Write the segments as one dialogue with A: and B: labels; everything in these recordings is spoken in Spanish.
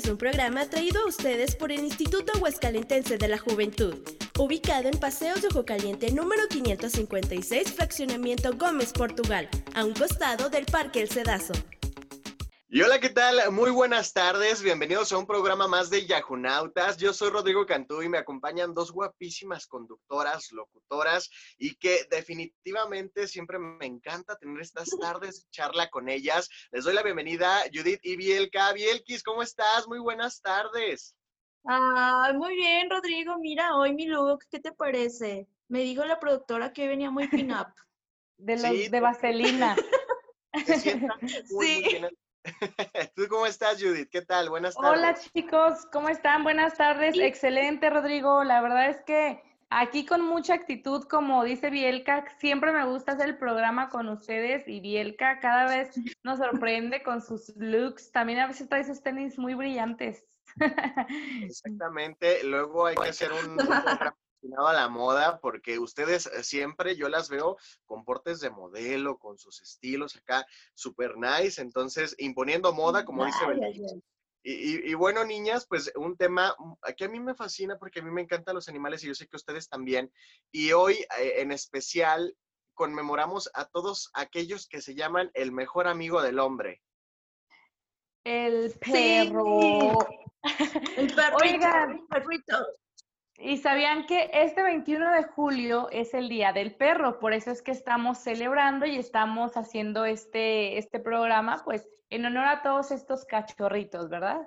A: es un programa traído a ustedes por el Instituto Huescalentense de la Juventud, ubicado en Paseos de Caliente número 556, Fraccionamiento Gómez, Portugal, a un costado del Parque El Cedazo.
B: Y hola, ¿qué tal? Muy buenas tardes. Bienvenidos a un programa más de Yajunautas. Yo soy Rodrigo Cantú y me acompañan dos guapísimas conductoras, locutoras y que definitivamente siempre me encanta tener estas tardes charla con ellas. Les doy la bienvenida, Judith y Bielka. Bielkis, ¿cómo estás? Muy buenas tardes.
C: Ah, muy bien, Rodrigo. Mira, hoy mi look, ¿qué te parece? Me dijo la productora que venía muy pin-up.
D: De, los, de vaselina.
B: sí. ¿Tú cómo estás, Judith? ¿Qué tal? Buenas tardes.
D: Hola, chicos, ¿cómo están? Buenas tardes. Excelente, Rodrigo. La verdad es que aquí con mucha actitud, como dice Bielka, siempre me gusta hacer el programa con ustedes y Bielka cada vez nos sorprende con sus looks. También a veces trae esos tenis muy brillantes.
B: Exactamente. Luego hay que hacer un, a la moda porque ustedes eh, siempre yo las veo con portes de modelo, con sus estilos acá super nice, entonces imponiendo moda, como dice Y, y, bueno, niñas, pues un tema que a mí me fascina porque a mí me encantan los animales y yo sé que ustedes también. Y hoy eh, en especial conmemoramos a todos aquellos que se llaman el mejor amigo del hombre.
D: El perro.
C: El perro. Oigan, perrito.
D: Y sabían que este 21 de julio es el Día del Perro, por eso es que estamos celebrando y estamos haciendo este, este programa, pues en honor a todos estos cachorritos, ¿verdad?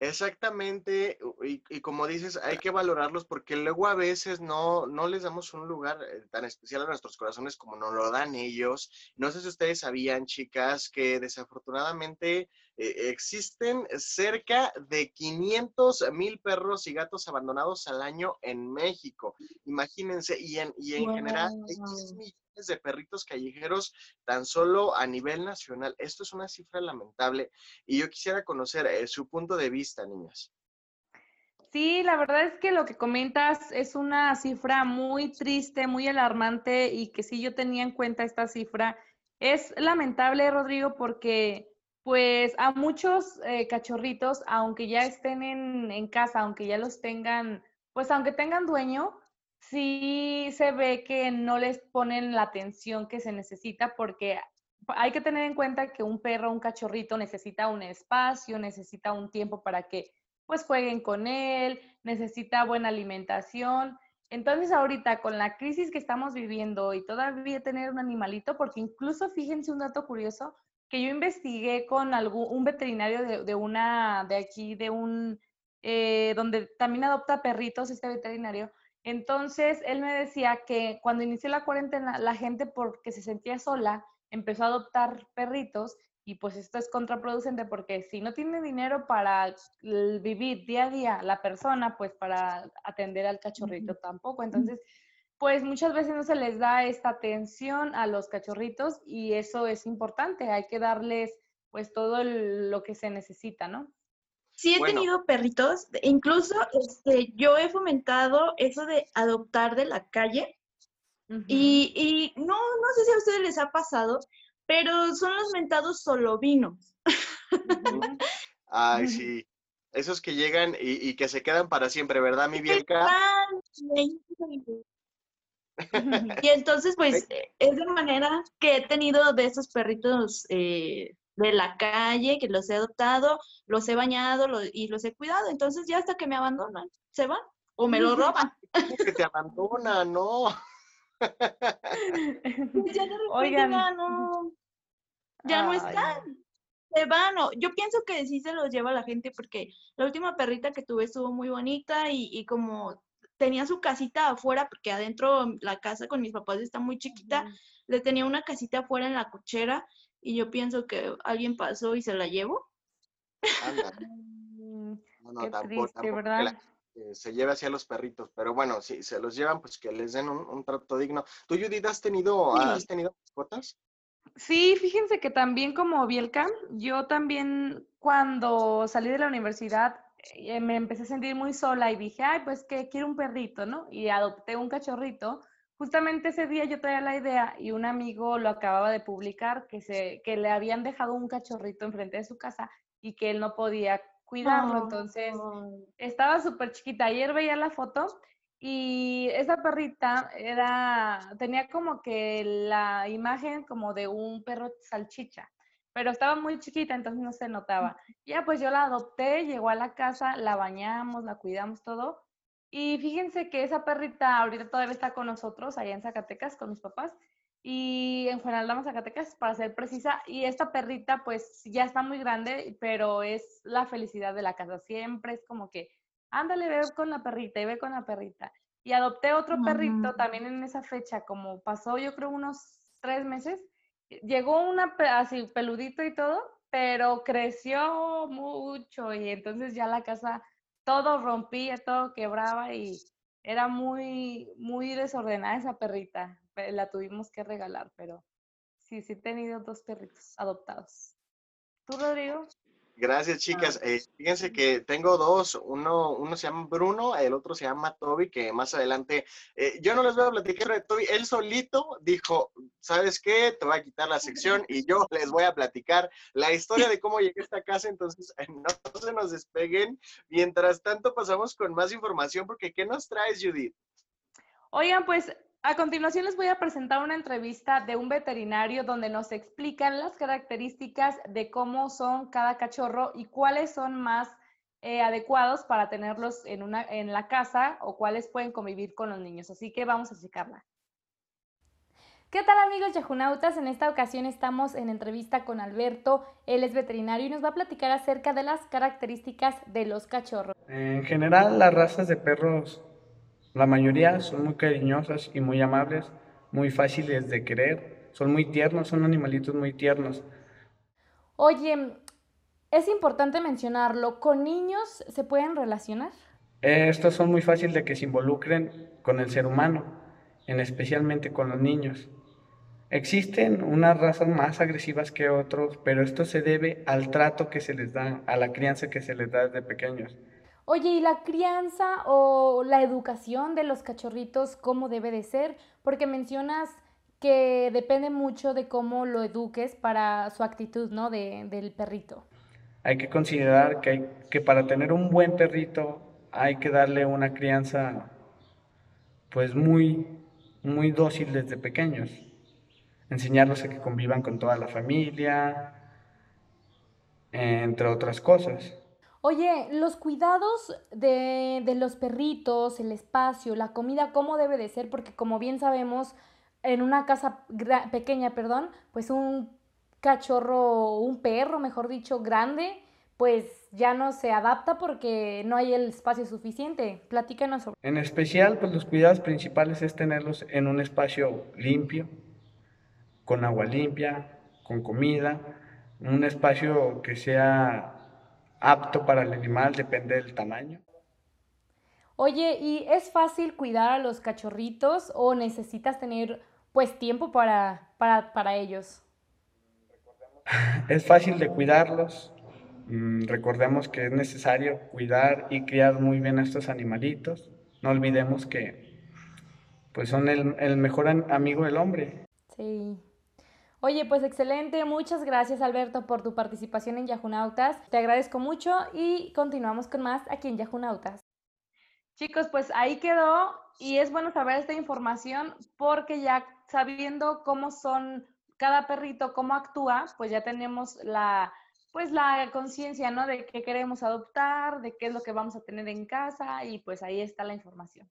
B: Exactamente, y, como dices, hay que valorarlos porque luego a veces no, no les damos un lugar eh, tan especial a nuestros corazones como nos lo dan ellos. No sé si ustedes sabían, chicas, que desafortunadamente eh, existen cerca de 500 mil perros y gatos abandonados al año en México. Imagínense, y en, y en general hay millones de perritos callejeros tan solo a nivel nacional. Esto es una cifra lamentable y yo quisiera conocer eh, su punto de vista, niñas.
D: Sí, la verdad es que lo que comentas es una cifra muy triste, muy alarmante y que si yo tenía en cuenta esta cifra. Es lamentable, Rodrigo, porque pues a muchos eh, cachorritos, aunque ya estén en, en, casa, aunque ya los tengan, pues aunque tengan dueño, sí se ve que no les ponen la atención que se necesita porque hay que tener en cuenta que un perro, un cachorrito necesita un espacio, necesita un tiempo para que pues jueguen con él, necesita buena alimentación. Entonces ahorita con la crisis que estamos viviendo y todavía tener un animalito, porque incluso fíjense un dato curioso, que yo investigué con algún, un veterinario de, una, de aquí, de un, eh, donde también adopta perritos este veterinario. Entonces, él me decía que cuando inició la cuarentena, la gente porque se sentía sola, empezó a adoptar perritos y pues esto es contraproducente porque si no tiene dinero para vivir día a día la persona, pues para atender al cachorrito tampoco. Entonces, pues muchas veces no se les da esta atención a los cachorritos y eso es importante, hay que darles pues todo lo que se necesita, ¿no?
C: Sí he tenido perritos, incluso este, yo he fomentado eso de adoptar de la calle y, y, no, no sé si a ustedes les ha pasado, pero son los mentados solo vinos.
B: Ay, sí. Esos que llegan y, y, que se quedan para siempre, ¿verdad, mi vieja?
C: Y entonces, pues, es de manera que he tenido de esos perritos eh, de la calle, que los he adoptado, los he bañado y los he cuidado. Entonces, ya hasta que me abandonan, se van o me lo roban.
B: que te abandonan, no.
C: Pues ya Oigan. ya no, ya no están. Se van, yo pienso que sí se los lleva la gente porque la última perrita que tuve estuvo muy bonita y, y como tenía su casita afuera, porque adentro la casa con mis papás está muy chiquita, le tenía una casita afuera en la cochera y yo pienso que alguien pasó y se la llevó.
D: Mm, no, no, tampoco, ¿verdad?
B: se lleve hacia los perritos, pero bueno, si se los llevan, pues que les den un, trato digno. ¿Tú, Judith, has tenido, has tenido mascotas?
D: Sí, fíjense que también como Bielka, yo también cuando salí de la universidad eh, me empecé a sentir muy sola y dije, ay, pues que quiero un perrito, ¿no? Y adopté un cachorrito. Justamente ese día yo traía la idea y un amigo lo acababa de publicar que, se, que le habían dejado un cachorrito enfrente de su casa y que él no podía cuidarlo. Entonces, estaba súper chiquita. Ayer veía la foto y esa perrita era, tenía como que la imagen como de un perro salchicha, pero estaba muy chiquita, entonces no se notaba. Ya pues yo la adopté, llegó a la casa, la bañamos, la cuidamos todo. Y fíjense que esa perrita ahorita todavía está con nosotros allá en Zacatecas con mis papás y en Juan Zacatecas, para ser precisa. Y esta perrita, pues ya está muy grande, pero es la felicidad de la casa. Siempre es como que, ándale, ve con la perrita y ve con la perrita. Y adopté otro perrito también en esa fecha, como pasó yo creo unos tres meses. Llegó una así peludito y todo, pero creció mucho y entonces ya la casa todo rompía, todo quebraba y era muy, muy desordenada esa perrita la tuvimos que regalar, pero sí, sí he tenido dos perritos adoptados. ¿Tú, Rodrigo?
B: Gracias, chicas. Eh, fíjense que tengo dos. Uno, uno se llama Bruno, el otro se llama Toby, que más adelante, eh, yo no les voy a platicar de Toby. Él solito dijo, ¿sabes qué? Te voy a quitar la sección y yo les voy a platicar la historia de cómo llegué a esta casa. Entonces, no se nos despeguen. Mientras tanto, pasamos con más información, porque ¿qué nos traes, Judith?
D: Oigan, pues a continuación les voy a presentar una entrevista de un veterinario donde nos explican las características de cómo son cada cachorro y cuáles son más eh, adecuados para tenerlos en, una, en la casa o cuáles pueden convivir con los niños. Así que vamos a checarla. ¿Qué tal amigos yajunautas? En esta ocasión estamos en entrevista con Alberto, él es veterinario y nos va a platicar acerca de las características de los cachorros.
E: En general, las razas de perros la mayoría son muy cariñosas y muy amables, muy fáciles de querer, son muy tiernos, son animalitos muy tiernos.
D: Oye, es importante mencionarlo, ¿con niños se pueden relacionar?
E: Estos son muy fáciles de que se involucren con el ser humano, en especialmente con los niños. Existen unas razas más agresivas que otros, pero esto se debe al trato que se les da, a la crianza que se les da desde pequeños.
D: Oye, ¿y la crianza o la educación de los cachorritos cómo debe de ser? Porque mencionas que depende mucho de cómo lo eduques para su actitud, ¿no? De, del perrito.
E: Hay que considerar que, hay, que para tener un buen perrito hay que darle una crianza pues muy, muy dócil desde pequeños. Enseñarlos a que convivan con toda la familia, entre otras cosas.
D: Oye, los cuidados de, de, los perritos, el espacio, la comida, ¿cómo debe de ser? Porque como bien sabemos, en una casa pequeña, perdón, pues un cachorro, un perro, mejor dicho, grande, pues ya no se adapta porque no hay el espacio suficiente. Platícanos sobre.
E: En especial, pues los cuidados principales es tenerlos en un espacio limpio, con agua limpia, con comida, un espacio que sea apto para el animal, depende del tamaño.
D: Oye, ¿y es fácil cuidar a los cachorritos o necesitas tener pues tiempo para, para, para ellos?
E: Es fácil de cuidarlos. Mm, recordemos que es necesario cuidar y criar muy bien a estos animalitos. No olvidemos que pues son el, el mejor amigo del hombre.
D: Sí. Oye, pues excelente. Muchas gracias, Alberto, por tu participación en Yahunautas. Te agradezco mucho y continuamos con más aquí en Yahunautas. Chicos, pues ahí quedó y es bueno saber esta información porque ya sabiendo cómo son cada perrito, cómo actúa, pues ya tenemos la pues la conciencia, ¿no? De qué queremos adoptar, de qué es lo que vamos a tener en casa y pues ahí está la información.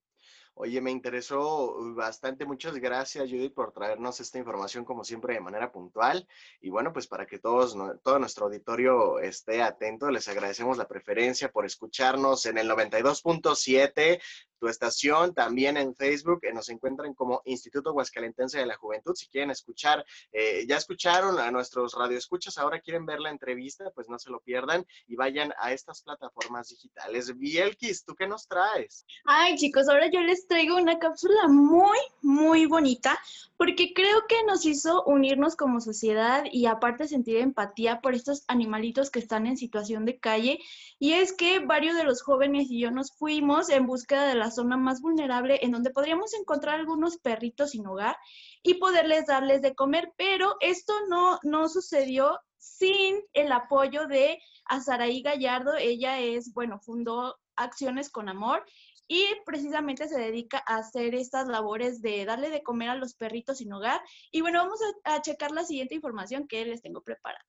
B: Oye, me interesó bastante. Muchas gracias, Judith, por traernos esta información, como siempre, de manera puntual. Y bueno, pues para que todos, todo nuestro auditorio esté atento, les agradecemos la preferencia por escucharnos en el 92.7 tu estación, también en Facebook, eh, nos encuentran como Instituto Huascalentense de la Juventud. Si quieren escuchar, eh, ya escucharon a nuestros radioescuchas, ahora quieren ver la entrevista, pues no se lo pierdan y vayan a estas plataformas digitales. Bielkis, ¿tú qué nos traes?
C: Ay, chicos, ahora yo les traigo una cápsula muy, muy bonita, porque creo que nos hizo unirnos como sociedad y aparte sentir empatía por estos animalitos que están en situación de calle. Y es que varios de los jóvenes y yo nos fuimos en búsqueda de la zona más vulnerable en donde podríamos encontrar algunos perritos sin hogar y poderles darles de comer, pero esto no, no sucedió sin el apoyo de a Saraí Gallardo. Ella es, bueno, fundó Acciones con Amor y precisamente se dedica a hacer estas labores de darle de comer a los perritos sin hogar. Y bueno, vamos a, checar la siguiente información que les tengo preparada.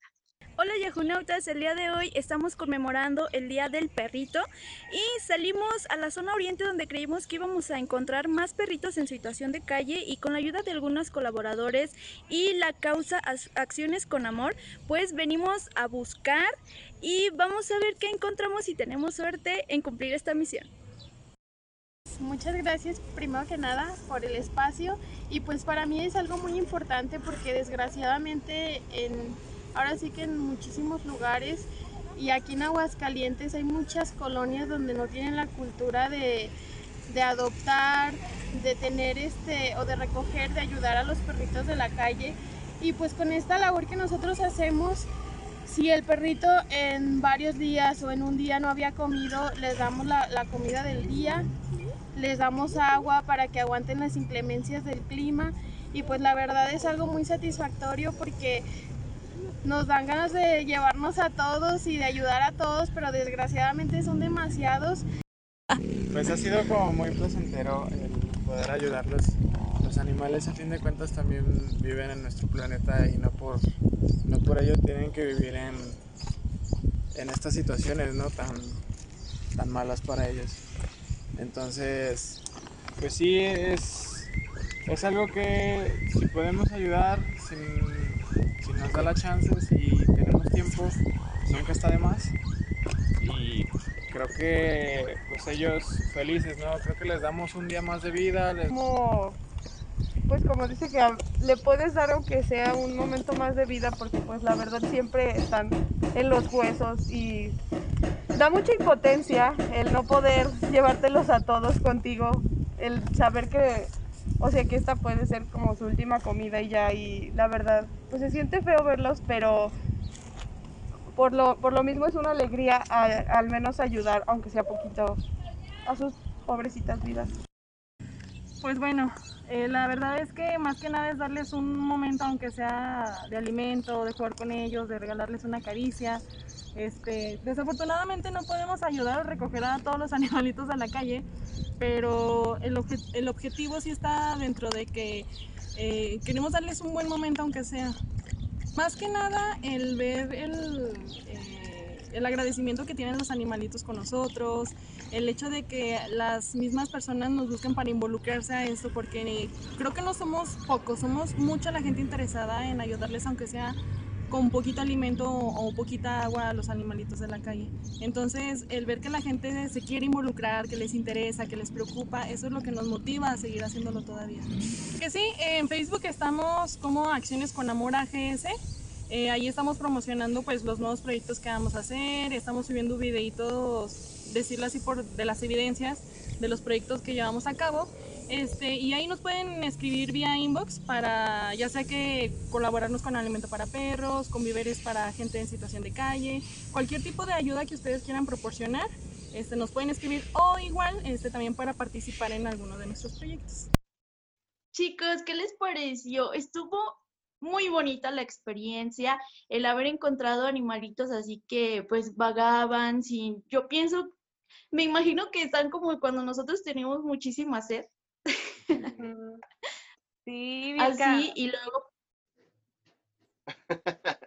F: Hola Yajunautas, el día de hoy estamos conmemorando el Día del Perrito y salimos a la zona oriente donde creímos que íbamos a encontrar más perritos en situación de calle y con la ayuda de algunos colaboradores y la causa Acciones con Amor, pues venimos a buscar y vamos a ver qué encontramos y tenemos suerte en cumplir esta misión.
G: Muchas gracias primero que nada por el espacio y pues para mí es algo muy importante porque desgraciadamente en ahora sí que en muchísimos lugares y aquí en Aguascalientes hay muchas colonias donde no tienen la cultura de, adoptar, de tener este o de recoger, de ayudar a los perritos de la calle. Y pues con esta labor que nosotros hacemos, si el perrito en varios días o en un día no había comido, les damos la comida del día, les damos agua para que aguanten las inclemencias del clima y pues la verdad es algo muy satisfactorio porque nos dan ganas de llevarnos a todos y de ayudar a todos, pero desgraciadamente son demasiados.
H: Pues ha sido como muy placentero el poder ayudarlos. Los animales a fin de cuentas también viven en nuestro planeta y no por, no por ello tienen que vivir en, en estas situaciones ¿no? tan, tan malas para ellos. Entonces, pues sí, es, es algo que si podemos ayudar si nos da la chance, si tenemos tiempo, nunca está de más. Y creo que pues ellos felices, ¿no? Creo que les damos un día más de vida.
I: Como, pues como dice que le puedes dar aunque sea un momento más de vida porque pues la verdad siempre están en los huesos y da mucha impotencia el no poder llevártelos a todos contigo, el saber que o sea que esta puede ser como su última comida y ya, y la verdad, pues se siente feo verlos, pero por lo, por lo mismo es una alegría al menos ayudar, aunque sea poquito, a sus pobrecitas vidas.
G: Pues bueno, eh, la verdad es que más que nada es darles un momento, aunque sea de alimento, de jugar con ellos, de regalarles una caricia. Este, desafortunadamente no podemos ayudar a recoger a todos los animalitos de la calle, pero el, el objetivo sí está dentro de que eh, queremos darles un buen momento aunque sea. Más que nada el ver el, eh, el agradecimiento que tienen los animalitos con nosotros, el hecho de que las mismas personas nos busquen para involucrarse a esto, porque creo que no somos pocos, somos mucha la gente interesada en ayudarles aunque sea con poquito alimento o poquita agua a los animalitos de la calle. Entonces, el ver que la gente se quiere involucrar, que les interesa, que les preocupa, eso es lo que nos motiva a seguir haciéndolo todavía. Que sí, en Facebook estamos como Acciones con Amor AGS. Eh, ahí estamos promocionando pues los nuevos proyectos que vamos a hacer, estamos subiendo videitos, decirlo así, por, de las evidencias de los proyectos que llevamos a cabo este, y ahí nos pueden escribir vía inbox para ya sea que colaborarnos con alimento para perros, con víveres para gente en situación de calle, cualquier tipo de ayuda que ustedes quieran proporcionar, este, nos pueden escribir o igual este, también para participar en alguno de nuestros proyectos.
C: Chicos, ¿qué les pareció? Estuvo muy bonita la experiencia, el haber encontrado animalitos así que pues vagaban sin, yo pienso, me imagino que están como cuando nosotros teníamos muchísima sed
D: Sí,
C: Así y luego.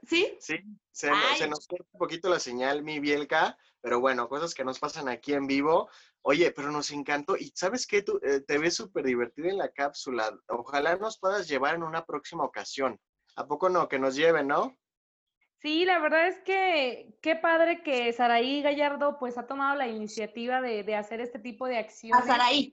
C: ¿Sí?
B: Sí, se, nos corta un poquito la señal, mi Bielka, pero bueno, cosas que nos pasan aquí en vivo. Oye, pero nos encantó. Y sabes qué, tú eh, te ves súper divertida en la cápsula. Ojalá nos puedas llevar en una próxima ocasión. ¿A poco no? Que nos lleven, ¿no?
D: Sí, la verdad es que qué padre que Saraí Gallardo pues ha tomado la iniciativa de, de hacer este tipo de acciones.
C: A Saraí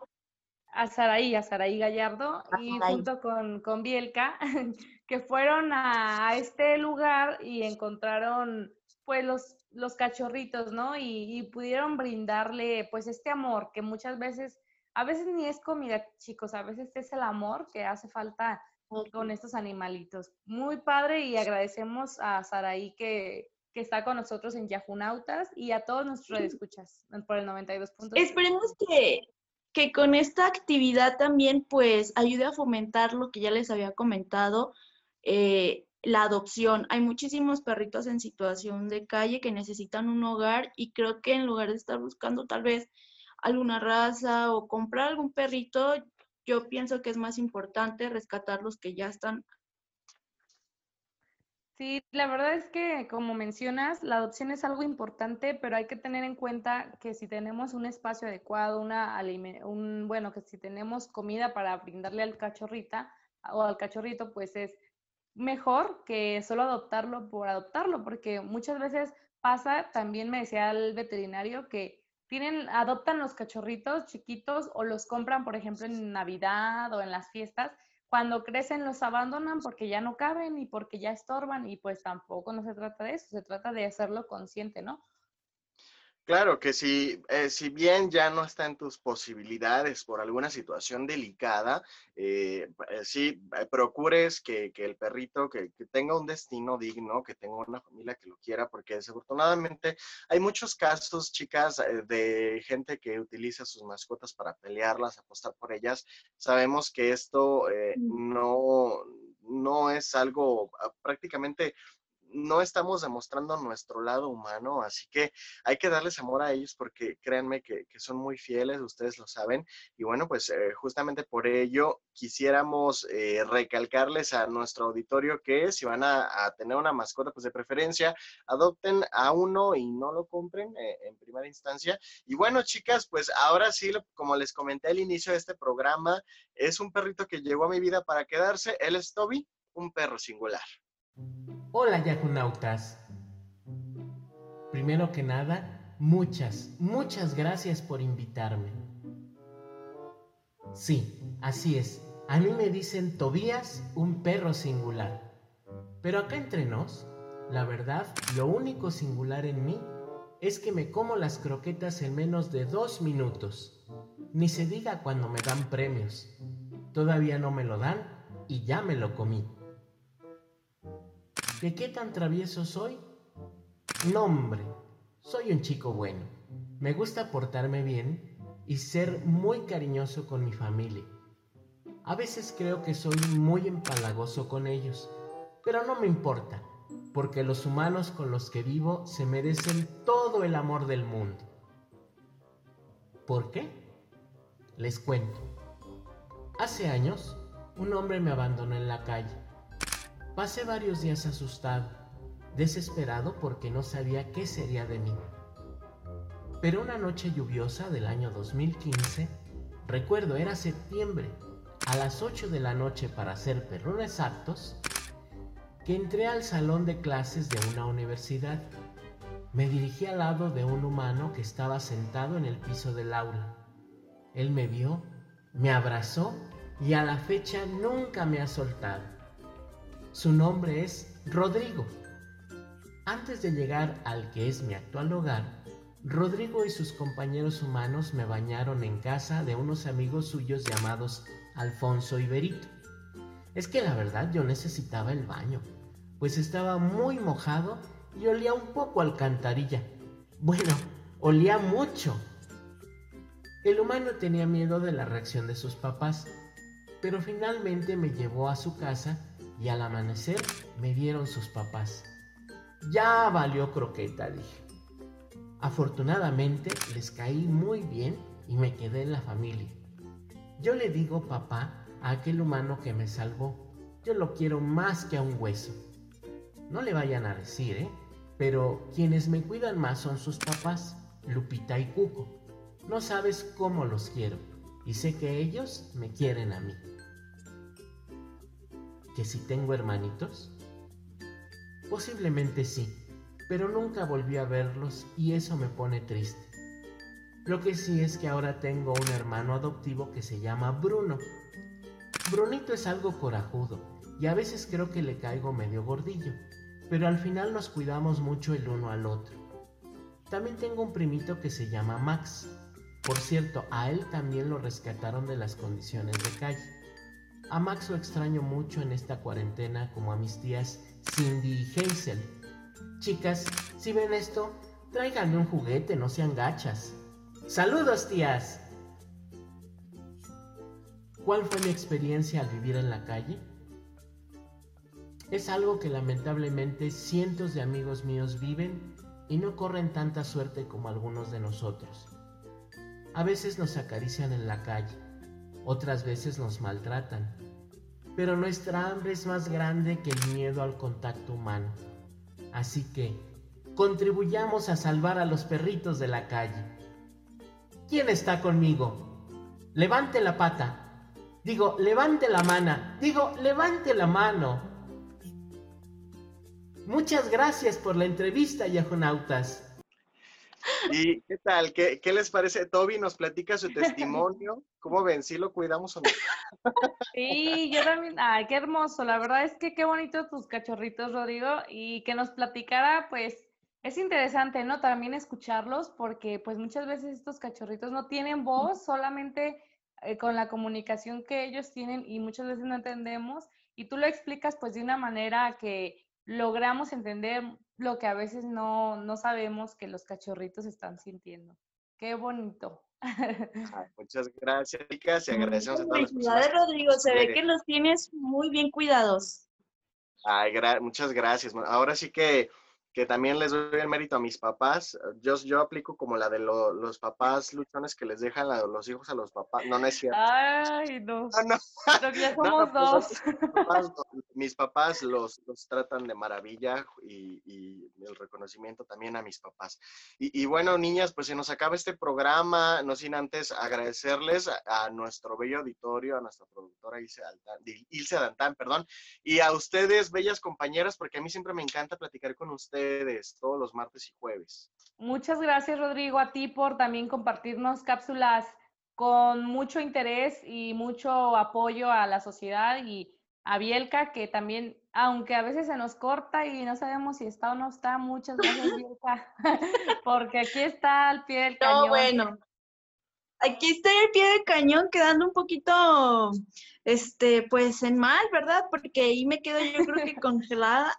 D: a Saraí, a Saraí Gallardo, y junto con, con Bielka, que fueron a, este lugar y encontraron pues los, los cachorritos, ¿no? Y, y, pudieron brindarle pues este amor que muchas veces, a veces ni es comida, chicos, a veces es el amor que hace falta con estos animalitos. Muy padre y agradecemos a Saraí que, que está con nosotros en Yahunautas y a todos nuestros escuchas por el 92.
C: Esperemos que que con esta actividad también pues ayude a fomentar lo que ya les había comentado, eh, la adopción. Hay muchísimos perritos en situación de calle que necesitan un hogar y creo que en lugar de estar buscando tal vez alguna raza o comprar algún perrito, yo pienso que es más importante rescatar los que ya están.
D: Sí, la verdad es que como mencionas, la adopción es algo importante, pero hay que tener en cuenta que si tenemos un espacio adecuado, una un bueno, que si tenemos comida para brindarle al cachorrita o al cachorrito, pues es mejor que solo adoptarlo por adoptarlo, porque muchas veces pasa, también me decía el veterinario que tienen, adoptan los cachorritos chiquitos o los compran, por ejemplo, en Navidad o en las fiestas. Cuando crecen los abandonan porque ya no caben y porque ya estorban y pues tampoco no se trata de eso, se trata de hacerlo consciente, ¿no?
B: Claro que si, eh, si bien ya no está en tus posibilidades por alguna situación delicada, eh, eh, sí procures que, el perrito que, tenga un destino digno, que tenga una familia que lo quiera, porque desafortunadamente hay muchos casos, chicas, de gente que utiliza sus mascotas para pelearlas, apostar por ellas. Sabemos que esto no, no es algo ah, prácticamente no estamos demostrando nuestro lado humano, así que hay que darles amor a ellos porque créanme que, son muy fieles, ustedes lo saben. Y bueno, pues eh, justamente por ello quisiéramos eh, recalcarles a nuestro auditorio que si van a, tener una mascota, pues de preferencia, adopten a uno y no lo compren eh, en primera instancia. Y bueno, chicas, pues ahora sí, como les comenté al inicio de este programa, es un perrito que llegó a mi vida para quedarse. Él es Toby, un perro singular.
J: Hola Yahunautas. Primero que nada, muchas, muchas gracias por invitarme. Sí, así es. A mí me dicen Tobías un perro singular. Pero acá entre nos, la verdad, lo único singular en mí es que me como las croquetas en menos de dos minutos. Ni se diga cuando me dan premios. Todavía no me lo dan y ya me lo comí. ¿De qué tan travieso soy? No, hombre, soy un chico bueno. Me gusta portarme bien y ser muy cariñoso con mi familia. A veces creo que soy muy empalagoso con ellos, pero no me importa, porque los humanos con los que vivo se merecen todo el amor del mundo. ¿Por qué? Les cuento. Hace años, un hombre me abandonó en la calle Pasé varios días asustado, desesperado porque no sabía qué sería de mí. Pero una noche lluviosa del año 2015, recuerdo era septiembre, a las 8 de la noche para ser perros exactos, que entré al salón de clases de una universidad. Me dirigí al lado de un humano que estaba sentado en el piso del aula. Él me vio, me abrazó y a la fecha nunca me ha soltado. Su nombre es Rodrigo. Antes de llegar al que es mi actual hogar, Rodrigo y sus compañeros humanos me bañaron en casa de unos amigos suyos llamados Alfonso y Berito. Es que la verdad yo necesitaba el baño, pues estaba muy mojado y olía un poco a alcantarilla. Bueno, olía mucho. El humano tenía miedo de la reacción de sus papás, pero finalmente me llevó a su casa y al amanecer me vieron sus papás. Ya valió croqueta, dije. Afortunadamente les caí muy bien y me quedé en la familia. Yo le digo papá a aquel humano que me salvó. Yo lo quiero más que a un hueso. No le vayan a decir, ¿eh? Pero quienes me cuidan más son sus papás, Lupita y Cuco. No sabes cómo los quiero y sé que ellos me quieren a mí si tengo hermanitos? Posiblemente sí, pero nunca volví a verlos y eso me pone triste. Lo que sí es que ahora tengo un hermano adoptivo que se llama Bruno. Brunito es algo corajudo y a veces creo que le caigo medio gordillo, pero al final nos cuidamos mucho el uno al otro. También tengo un primito que se llama Max. Por cierto, a él también lo rescataron de las condiciones de calle. A Max lo extraño mucho en esta cuarentena como a mis tías Cindy y Hazel. Chicas, si ven esto, tráiganme un juguete, no sean gachas. ¡Saludos, tías! ¿Cuál fue mi experiencia al vivir en la calle? es algo que lamentablemente cientos de amigos míos viven y no corren tanta suerte como algunos de nosotros. A veces nos acarician en la calle, otras veces nos maltratan, pero nuestra hambre es más grande que el miedo al contacto humano. Así que, contribuyamos a salvar a los perritos de la calle. ¿Quién está conmigo? Levante la pata. Digo, levante la mano. Digo, levante la mano. Muchas gracias por la entrevista, Yajonautas.
B: ¿Y qué tal? ¿Qué, les parece? Toby nos platica su testimonio. ¿Cómo ven? ¿Sí lo cuidamos o no?
D: Sí, yo también. Ay, qué hermoso. La verdad es que qué bonito tus cachorritos, Rodrigo. Y que nos platicara, pues, es interesante, ¿no? También escucharlos porque, pues, muchas veces estos cachorritos no tienen voz, solamente eh, con la comunicación que ellos tienen y muchas veces no entendemos. Y tú lo explicas, pues, de una manera que logramos entender lo que a veces no, no sabemos que los cachorritos están sintiendo. Qué bonito.
B: muchas gracias, chicas, y agradecemos a todas
C: las Rodrigo, se ve que los tienes muy bien cuidados.
B: Ay, muchas gracias. Ahora sí que que también les doy el mérito a mis papás. Yo, yo aplico como la de los papás luchones que les dejan los hijos a los papás. No, no es cierto.
D: Ay, no. no, ya somos dos.
B: mis papás los, los tratan de maravilla y, y, el reconocimiento también a mis papás. Y, y, bueno, niñas, pues se nos acaba este programa, no sin antes agradecerles a, nuestro bello auditorio, a nuestra productora Ilse, Ilse Dantán, perdón, y a ustedes, bellas compañeras, porque a mí siempre me encanta platicar con ustedes todos los martes y jueves.
D: Muchas gracias, Rodrigo, a ti por también compartirnos cápsulas con mucho interés y mucho apoyo a la sociedad y a Bielka, que también, aunque a veces se nos corta y no sabemos si está o no está, muchas gracias, Bielka, porque aquí está al pie del cañón.
C: bueno. Aquí está el pie del cañón quedando un poquito, este, pues en mal, ¿verdad? Porque ahí me quedo yo creo que congelada.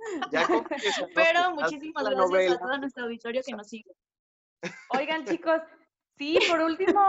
C: Pero muchísimas gracias a todo nuestro auditorio que nos sigue.
D: Oigan, chicos, sí, por último,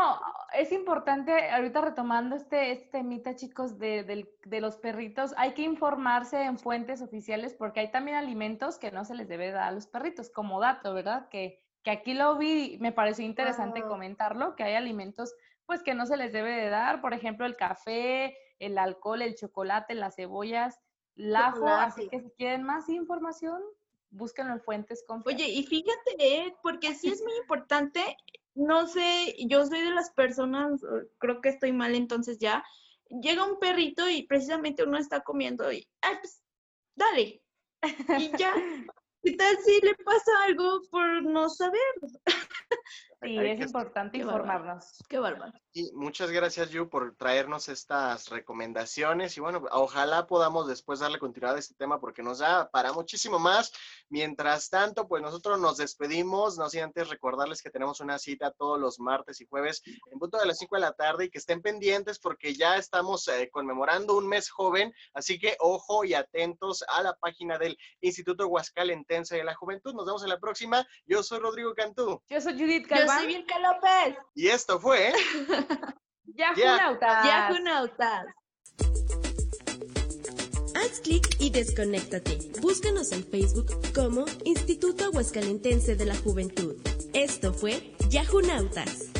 D: es importante, ahorita retomando este, este temita, chicos, de, de, los perritos, hay que informarse en fuentes oficiales porque hay también alimentos que no se les debe dar a los perritos, como dato, ¿verdad? Que, que aquí lo vi, me pareció interesante comentarlo, que hay alimentos pues que no se les debe de dar, por ejemplo, el café, el alcohol, el chocolate, las cebollas, Lafo, así que si quieren más información, búsquenlo en fuentes
C: confiables. Oye, y fíjate, eh, porque sí es muy importante, no sé, yo soy de las personas, creo que estoy mal entonces ya, llega un perrito y precisamente uno está comiendo y, ay, pues, dale. Y ya, ¿qué tal si le pasa algo por no saber?
D: Sí, es importante informarnos.
C: Qué bárbaro.
B: Y muchas gracias, Yu, por traernos estas recomendaciones. Y bueno, ojalá podamos después darle continuidad a este tema porque nos da para muchísimo más. Mientras tanto, pues nosotros nos despedimos, no sin antes recordarles que tenemos una cita todos los martes y jueves en punto de las 5 de la tarde y que estén pendientes porque ya estamos eh, conmemorando un mes joven. Así que ojo y atentos a la página del Instituto Huascalentense de la Juventud. Nos vemos en la próxima. Yo soy Rodrigo Cantú.
D: Yo soy Judith
C: soy Vilca López.
B: Y esto fue.
D: Yahunautas.
C: Yahunautas.
A: Haz clic y desconéctate. Búscanos en Facebook como Instituto Aguascalentense de la Juventud. Esto fue Yahunautas.